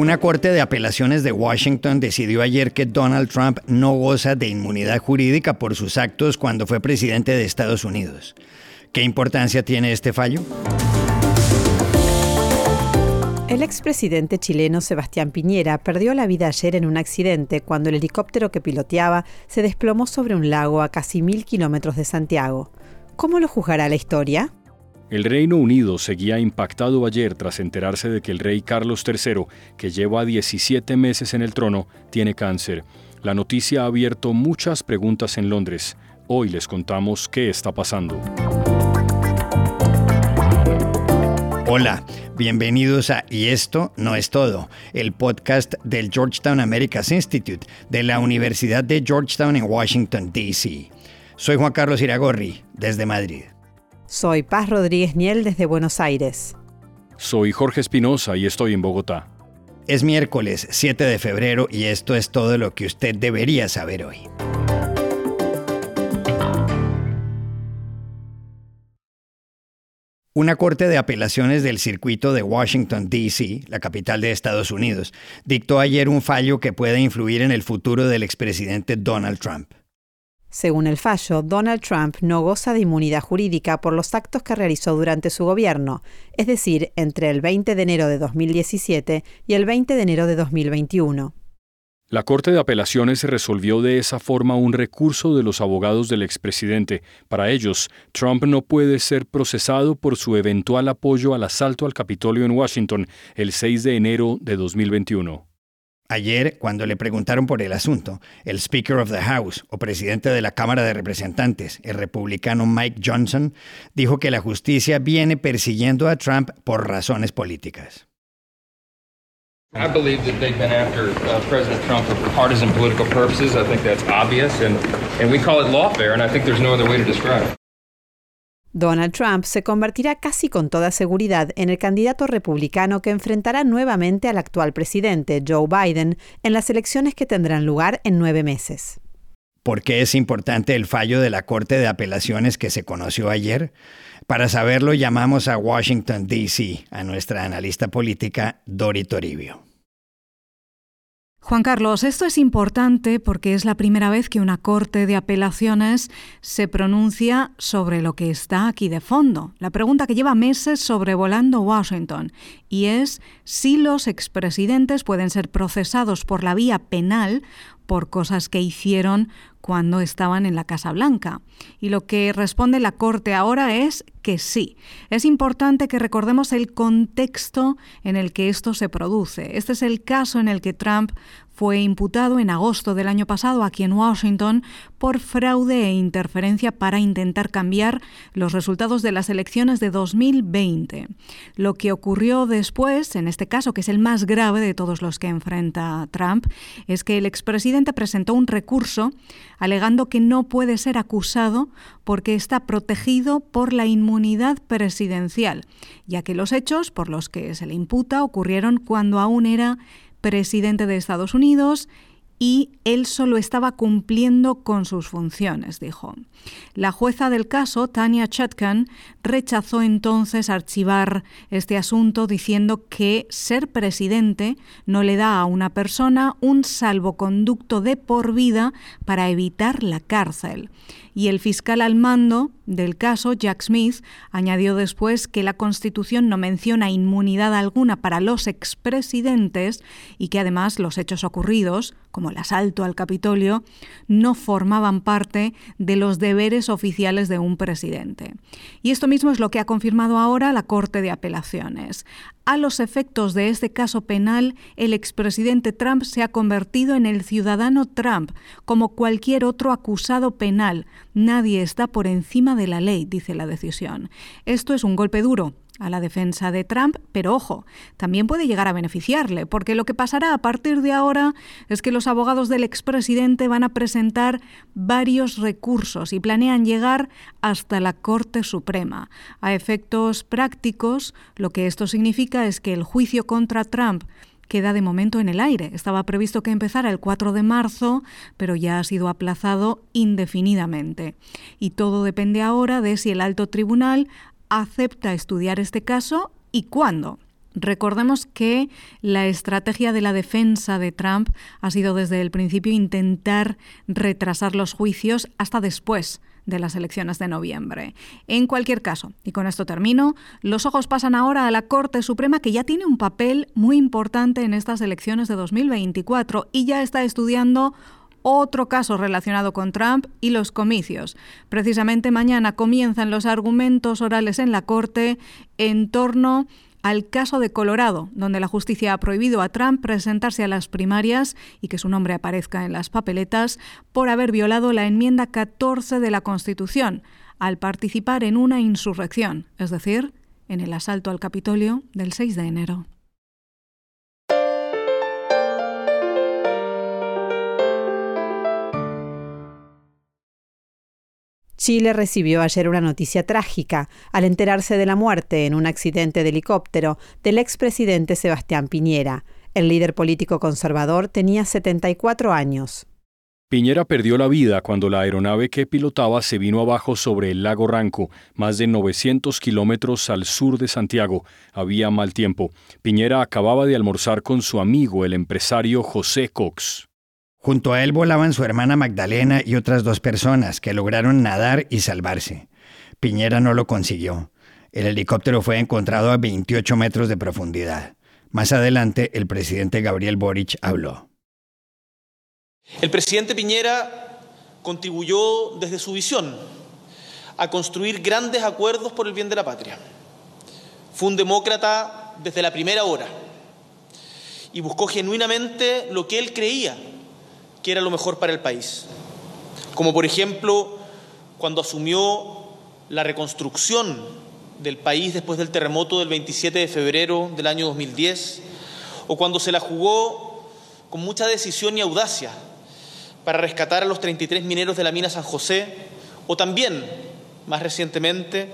Una corte de apelaciones de Washington decidió ayer que Donald Trump no goza de inmunidad jurídica por sus actos cuando fue presidente de Estados Unidos. ¿Qué importancia tiene este fallo? El expresidente chileno Sebastián Piñera perdió la vida ayer en un accidente cuando el helicóptero que piloteaba se desplomó sobre un lago a casi mil kilómetros de Santiago. ¿Cómo lo juzgará la historia? El Reino Unido seguía impactado ayer tras enterarse de que el rey Carlos III, que lleva 17 meses en el trono, tiene cáncer. La noticia ha abierto muchas preguntas en Londres. Hoy les contamos qué está pasando. Hola, bienvenidos a Y esto no es todo, el podcast del Georgetown Americas Institute de la Universidad de Georgetown en Washington, D.C. Soy Juan Carlos Iragorri, desde Madrid. Soy Paz Rodríguez Niel desde Buenos Aires. Soy Jorge Espinosa y estoy en Bogotá. Es miércoles 7 de febrero y esto es todo lo que usted debería saber hoy. Una corte de apelaciones del circuito de Washington, D.C., la capital de Estados Unidos, dictó ayer un fallo que puede influir en el futuro del expresidente Donald Trump. Según el fallo, Donald Trump no goza de inmunidad jurídica por los actos que realizó durante su gobierno, es decir, entre el 20 de enero de 2017 y el 20 de enero de 2021. La Corte de Apelaciones resolvió de esa forma un recurso de los abogados del expresidente. Para ellos, Trump no puede ser procesado por su eventual apoyo al asalto al Capitolio en Washington el 6 de enero de 2021. Ayer, cuando le preguntaron por el asunto, el Speaker of the House o presidente de la Cámara de Representantes, el republicano Mike Johnson, dijo que la justicia viene persiguiendo a Trump por razones políticas. I believe that they've been after uh, President Trump for partisan political purposes. I think that's obvious, and, and we call it lawfare, and I think there's no other way to describe it. Donald Trump se convertirá casi con toda seguridad en el candidato republicano que enfrentará nuevamente al actual presidente, Joe Biden, en las elecciones que tendrán lugar en nueve meses. ¿Por qué es importante el fallo de la Corte de Apelaciones que se conoció ayer? Para saberlo llamamos a Washington, D.C., a nuestra analista política Dori Toribio. Juan Carlos, esto es importante porque es la primera vez que una Corte de Apelaciones se pronuncia sobre lo que está aquí de fondo. La pregunta que lleva meses sobrevolando Washington y es si los expresidentes pueden ser procesados por la vía penal por cosas que hicieron cuando estaban en la Casa Blanca. Y lo que responde la Corte ahora es que sí. Es importante que recordemos el contexto en el que esto se produce. Este es el caso en el que Trump fue imputado en agosto del año pasado aquí en Washington por fraude e interferencia para intentar cambiar los resultados de las elecciones de 2020. Lo que ocurrió después, en este caso, que es el más grave de todos los que enfrenta Trump, es que el expresidente presentó un recurso alegando que no puede ser acusado porque está protegido por la inmunidad presidencial, ya que los hechos por los que se le imputa ocurrieron cuando aún era presidente de Estados Unidos y él solo estaba cumpliendo con sus funciones, dijo. La jueza del caso, Tania Chutkan, rechazó entonces archivar este asunto diciendo que ser presidente no le da a una persona un salvoconducto de por vida para evitar la cárcel y el fiscal al mando del caso, Jack Smith, añadió después que la Constitución no menciona inmunidad alguna para los expresidentes y que además los hechos ocurridos, como el asalto al Capitolio, no formaban parte de los deberes oficiales de un presidente. Y esto mismo es lo que ha confirmado ahora la Corte de Apelaciones. A los efectos de este caso penal, el expresidente Trump se ha convertido en el ciudadano Trump, como cualquier otro acusado penal. Nadie está por encima de la ley, dice la decisión. Esto es un golpe duro a la defensa de Trump, pero ojo, también puede llegar a beneficiarle, porque lo que pasará a partir de ahora es que los abogados del expresidente van a presentar varios recursos y planean llegar hasta la Corte Suprema. A efectos prácticos, lo que esto significa es que el juicio contra Trump queda de momento en el aire. Estaba previsto que empezara el 4 de marzo, pero ya ha sido aplazado indefinidamente. Y todo depende ahora de si el alto tribunal acepta estudiar este caso y cuándo. Recordemos que la estrategia de la defensa de Trump ha sido desde el principio intentar retrasar los juicios hasta después de las elecciones de noviembre. En cualquier caso, y con esto termino, los ojos pasan ahora a la Corte Suprema que ya tiene un papel muy importante en estas elecciones de 2024 y ya está estudiando otro caso relacionado con Trump y los comicios. Precisamente mañana comienzan los argumentos orales en la Corte en torno al caso de Colorado, donde la justicia ha prohibido a Trump presentarse a las primarias y que su nombre aparezca en las papeletas por haber violado la enmienda 14 de la Constitución al participar en una insurrección, es decir, en el asalto al Capitolio del 6 de enero. Chile recibió ayer una noticia trágica al enterarse de la muerte en un accidente de helicóptero del expresidente Sebastián Piñera. El líder político conservador tenía 74 años. Piñera perdió la vida cuando la aeronave que pilotaba se vino abajo sobre el lago Ranco, más de 900 kilómetros al sur de Santiago. Había mal tiempo. Piñera acababa de almorzar con su amigo, el empresario José Cox. Junto a él volaban su hermana Magdalena y otras dos personas que lograron nadar y salvarse. Piñera no lo consiguió. El helicóptero fue encontrado a 28 metros de profundidad. Más adelante, el presidente Gabriel Boric habló. El presidente Piñera contribuyó desde su visión a construir grandes acuerdos por el bien de la patria. Fue un demócrata desde la primera hora y buscó genuinamente lo que él creía que era lo mejor para el país. Como por ejemplo cuando asumió la reconstrucción del país después del terremoto del 27 de febrero del año 2010, o cuando se la jugó con mucha decisión y audacia para rescatar a los 33 mineros de la mina San José, o también, más recientemente,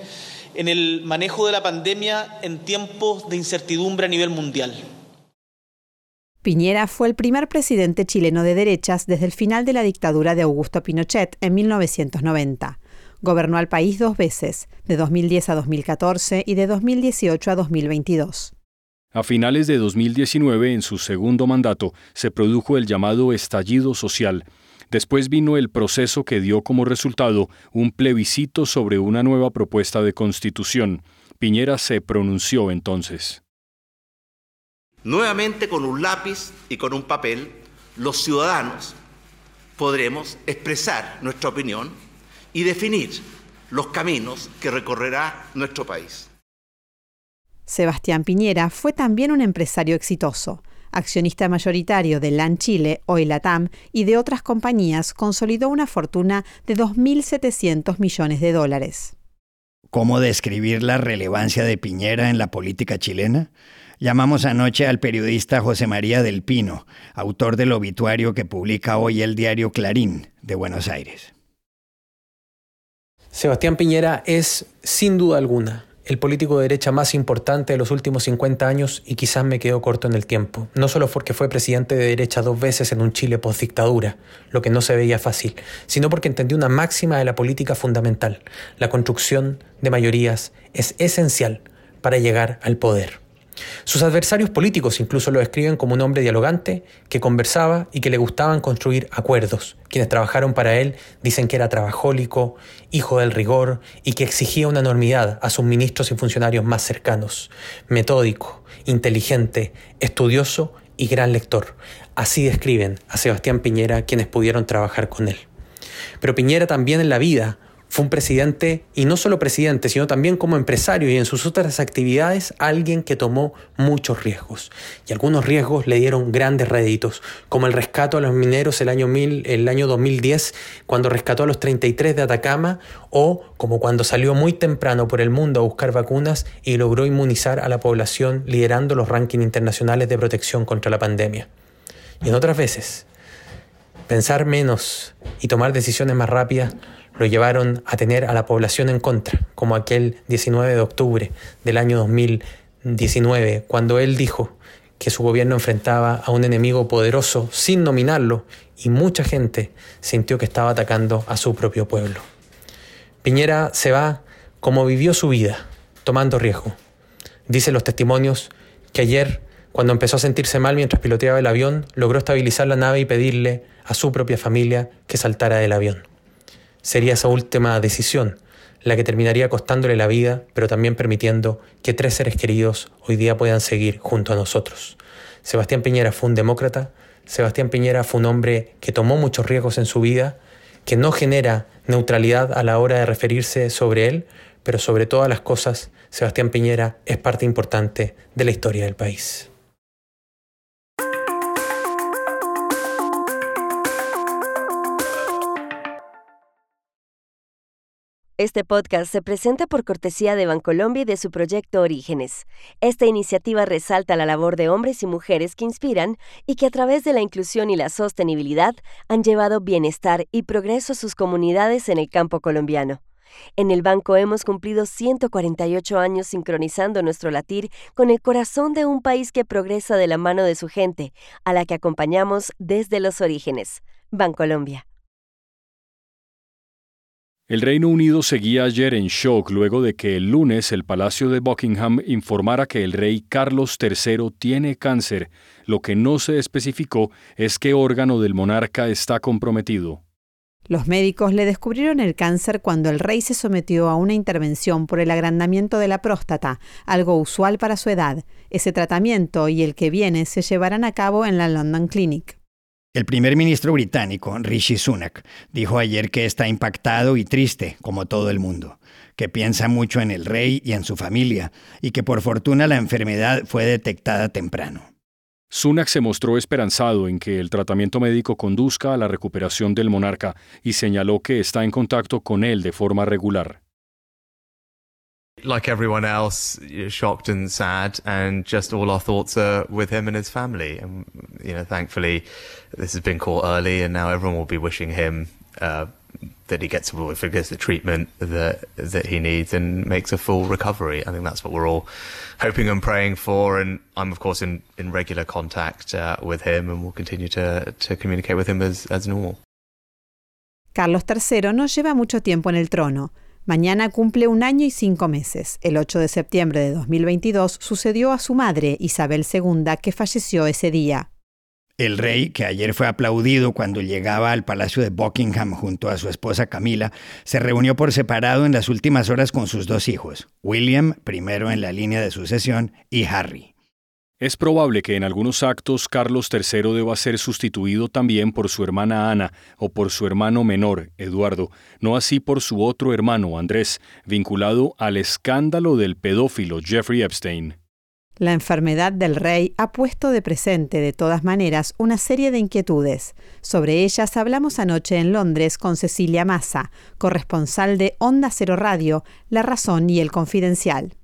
en el manejo de la pandemia en tiempos de incertidumbre a nivel mundial. Piñera fue el primer presidente chileno de derechas desde el final de la dictadura de Augusto Pinochet en 1990. Gobernó al país dos veces, de 2010 a 2014 y de 2018 a 2022. A finales de 2019, en su segundo mandato, se produjo el llamado estallido social. Después vino el proceso que dio como resultado un plebiscito sobre una nueva propuesta de constitución. Piñera se pronunció entonces. Nuevamente con un lápiz y con un papel, los ciudadanos podremos expresar nuestra opinión y definir los caminos que recorrerá nuestro país. Sebastián Piñera fue también un empresario exitoso. Accionista mayoritario de LAN Chile, hoy Latam, y de otras compañías, consolidó una fortuna de 2.700 millones de dólares. ¿Cómo describir la relevancia de Piñera en la política chilena? Llamamos anoche al periodista José María del Pino, autor del obituario que publica hoy el diario Clarín de Buenos Aires. Sebastián Piñera es, sin duda alguna, el político de derecha más importante de los últimos 50 años y quizás me quedo corto en el tiempo. No solo porque fue presidente de derecha dos veces en un Chile post-dictadura, lo que no se veía fácil, sino porque entendió una máxima de la política fundamental. La construcción de mayorías es esencial para llegar al poder. Sus adversarios políticos incluso lo describen como un hombre dialogante, que conversaba y que le gustaban construir acuerdos. Quienes trabajaron para él dicen que era trabajólico, hijo del rigor y que exigía una enormidad a sus ministros y funcionarios más cercanos. Metódico, inteligente, estudioso y gran lector. Así describen a Sebastián Piñera quienes pudieron trabajar con él. Pero Piñera también en la vida Fue un presidente, y no solo presidente, sino también como empresario y en sus otras actividades, alguien que tomó muchos riesgos. Y algunos riesgos le dieron grandes réditos, como el rescate a los mineros el año, el año 2010, cuando rescató a los 33 de Atacama, o como cuando salió muy temprano por el mundo a buscar vacunas y logró inmunizar a la población liderando los rankings internacionales de protección contra la pandemia. Y en otras veces, pensar menos y tomar decisiones más rápidas lo llevaron a tener a la población en contra, como aquel 19 de octubre del año 2019, cuando él dijo que su gobierno enfrentaba a un enemigo poderoso sin nominarlo y mucha gente sintió que estaba atacando a su propio pueblo. Piñera se va como vivió su vida, tomando riesgo. Dicen los testimonios que ayer, cuando empezó a sentirse mal mientras piloteaba el avión, logró estabilizar la nave y pedirle a su propia familia que saltara del avión sería esa última decisión la que terminaría costándole la vida, pero también permitiendo que tres seres queridos hoy día puedan seguir junto a nosotros. Sebastián Piñera fue un demócrata, Sebastián Piñera fue un hombre que tomó muchos riesgos en su vida, que no genera neutralidad a la hora de referirse sobre él, pero sobre todas las cosas, Sebastián Piñera es parte importante de la historia del país. Este podcast se presenta por cortesía de Bancolombia y de su proyecto Orígenes. Esta iniciativa resalta la labor de hombres y mujeres que inspiran y que a través de la inclusión y la sostenibilidad han llevado bienestar y progreso a sus comunidades en el campo colombiano. En el banco hemos cumplido 148 años sincronizando nuestro latir con el corazón de un país que progresa de la mano de su gente, a la que acompañamos desde los orígenes. Bancolombia. El Reino Unido seguía ayer en shock luego de que el lunes el Palacio de Buckingham informara que el rey Carlos III tiene cáncer. Lo que no se especificó es qué órgano del monarca está comprometido. Los médicos le descubrieron el cáncer cuando el rey se sometió a una intervención por el agrandamiento de la próstata, algo usual para su edad. Ese tratamiento y el que viene se llevarán a cabo en la London Clinic. El primer ministro británico, Rishi Sunak, dijo ayer que está impactado y triste, como todo el mundo, que piensa mucho en el rey y en su familia, y que por fortuna la enfermedad fue detectada temprano. Sunak se mostró esperanzado en que el tratamiento médico conduzca a la recuperación del monarca y señaló que está en contacto con él de forma regular. Like everyone else, shocked and sad, and just all our thoughts are with him and his family. And you know, thankfully, this has been caught early, and now everyone will be wishing him uh, that he gets if he gets the treatment that that he needs and makes a full recovery. I think that's what we're all hoping and praying for. And I'm of course in in regular contact uh, with him, and we'll continue to to communicate with him as as normal. Carlos III no lleva mucho tiempo en el trono. Mañana cumple un año y cinco meses. El 8 de septiembre de 2022 sucedió a su madre, Isabel II, que falleció ese día. El rey, que ayer fue aplaudido cuando llegaba al Palacio de Buckingham junto a su esposa Camila, se reunió por separado en las últimas horas con sus dos hijos, William, primero en la línea de sucesión, y Harry. Es probable que en algunos actos Carlos III deba ser sustituido también por su hermana Ana o por su hermano menor, Eduardo, no así por su otro hermano, Andrés, vinculado al escándalo del pedófilo Jeffrey Epstein. La enfermedad del rey ha puesto de presente, de todas maneras, una serie de inquietudes. Sobre ellas hablamos anoche en Londres con Cecilia Massa, corresponsal de Onda Cero Radio, La Razón y El Confidencial.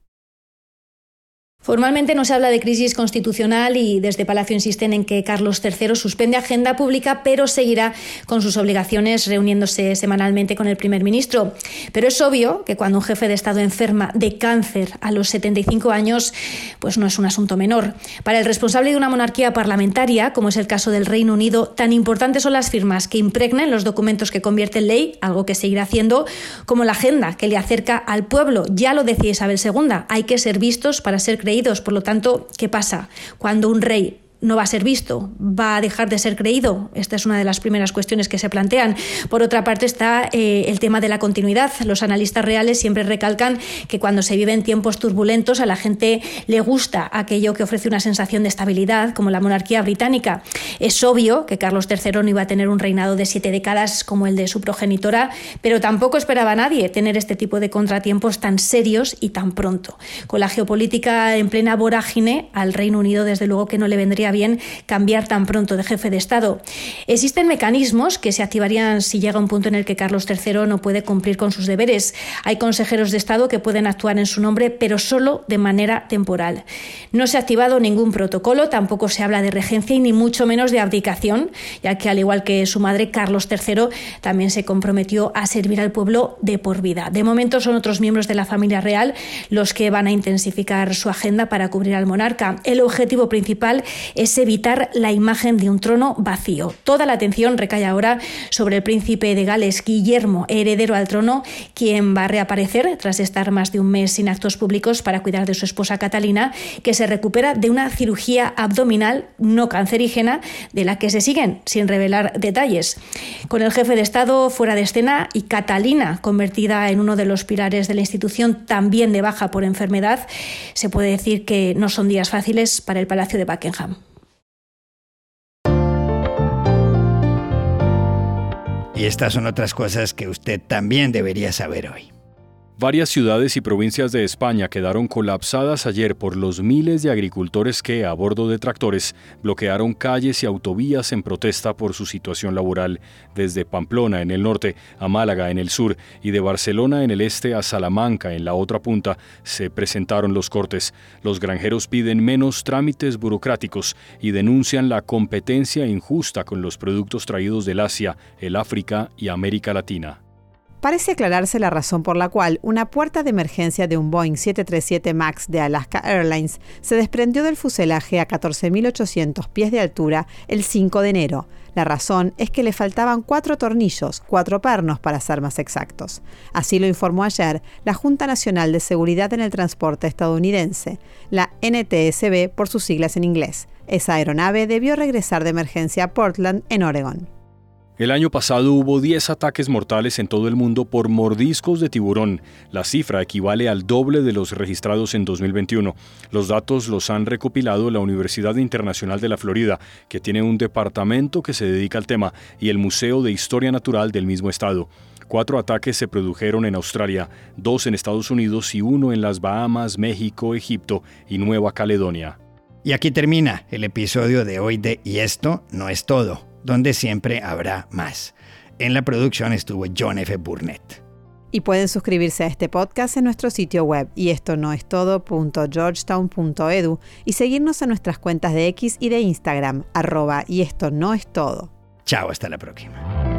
Formalmente no se habla de crisis constitucional y desde Palacio insisten en que Carlos III suspende agenda pública, pero seguirá con sus obligaciones reuniéndose semanalmente con el primer ministro. Pero es obvio que cuando un jefe de Estado enferma de cáncer a los 75 años, pues no es un asunto menor. Para el responsable de una monarquía parlamentaria, como es el caso del Reino Unido, tan importantes son las firmas que impregnan los documentos que convierten en ley, algo que seguirá haciendo, como la agenda que le acerca al pueblo. Ya lo decía Isabel II, hay que ser vistos para ser creídos por lo tanto, ¿qué pasa? Cuando un rey no va a ser visto, va a dejar de ser creído. Esta es una de las primeras cuestiones que se plantean. Por otra parte está eh, el tema de la continuidad. Los analistas reales siempre recalcan que cuando se viven tiempos turbulentos a la gente le gusta aquello que ofrece una sensación de estabilidad, como la monarquía británica. Es obvio que Carlos III no iba a tener un reinado de siete décadas como el de su progenitora, pero tampoco esperaba nadie tener este tipo de contratiempos tan serios y tan pronto. Con la geopolítica en plena vorágine, al Reino Unido desde luego que no le vendría bien cambiar tan pronto de jefe de Estado. Existen mecanismos que se activarían si llega un punto en el que Carlos III no puede cumplir con sus deberes. Hay consejeros de Estado que pueden actuar en su nombre, pero solo de manera temporal. No se ha activado ningún protocolo, tampoco se habla de regencia y ni mucho menos de abdicación, ya que al igual que su madre, Carlos III también se comprometió a servir al pueblo de por vida. De momento son otros miembros de la familia real los que van a intensificar su agenda para cubrir al monarca. El objetivo principal es evitar la imagen de un trono vacío. Toda la atención recae ahora sobre el príncipe de Gales, Guillermo, heredero al trono, quien va a reaparecer tras estar más de un mes sin actos públicos para cuidar de su esposa Catalina, que se recupera de una cirugía abdominal no cancerígena de la que se siguen sin revelar detalles. Con el jefe de Estado fuera de escena y Catalina convertida en uno de los pilares de la institución también de baja por enfermedad, se puede decir que no son días fáciles para el Palacio de Buckingham. Y estas son otras cosas que usted también debería saber hoy. Varias ciudades y provincias de España quedaron colapsadas ayer por los miles de agricultores que, a bordo de tractores, bloquearon calles y autovías en protesta por su situación laboral, desde Pamplona en el norte a Málaga en el sur y de Barcelona en el este a Salamanca en la otra punta, se presentaron los cortes. Los granjeros piden menos trámites burocráticos y denuncian la competencia injusta con los productos traídos del Asia, el África y América Latina. Parece aclararse la razón por la cual una puerta de emergencia de un Boeing 737 MAX de Alaska Airlines se desprendió del fuselaje a 14.800 pies de altura el 5 de enero. La razón es que le faltaban cuatro tornillos, cuatro pernos para ser más exactos. Así lo informó ayer la Junta Nacional de Seguridad en el Transporte estadounidense, la NTSB por sus siglas en inglés. Esa aeronave debió regresar de emergencia a Portland, en Oregon. El año pasado hubo 10 ataques mortales en todo el mundo por mordiscos de tiburón. La cifra equivale al doble de los registrados en 2021. Los datos los han recopilado la Universidad Internacional de la Florida, que tiene un departamento que se dedica al tema, y el Museo de Historia Natural del mismo estado. Cuatro ataques se produjeron en Australia, dos en Estados Unidos y uno en las Bahamas, México, Egipto y Nueva Caledonia. Y aquí termina el episodio de hoy de Y esto no es todo donde siempre habrá más. En la producción estuvo John F. Burnett. Y pueden suscribirse a este podcast en nuestro sitio web y esto no es todo.georgetown.edu y seguirnos en nuestras cuentas de X y de Instagram, arroba y esto no es todo. Chao, hasta la próxima.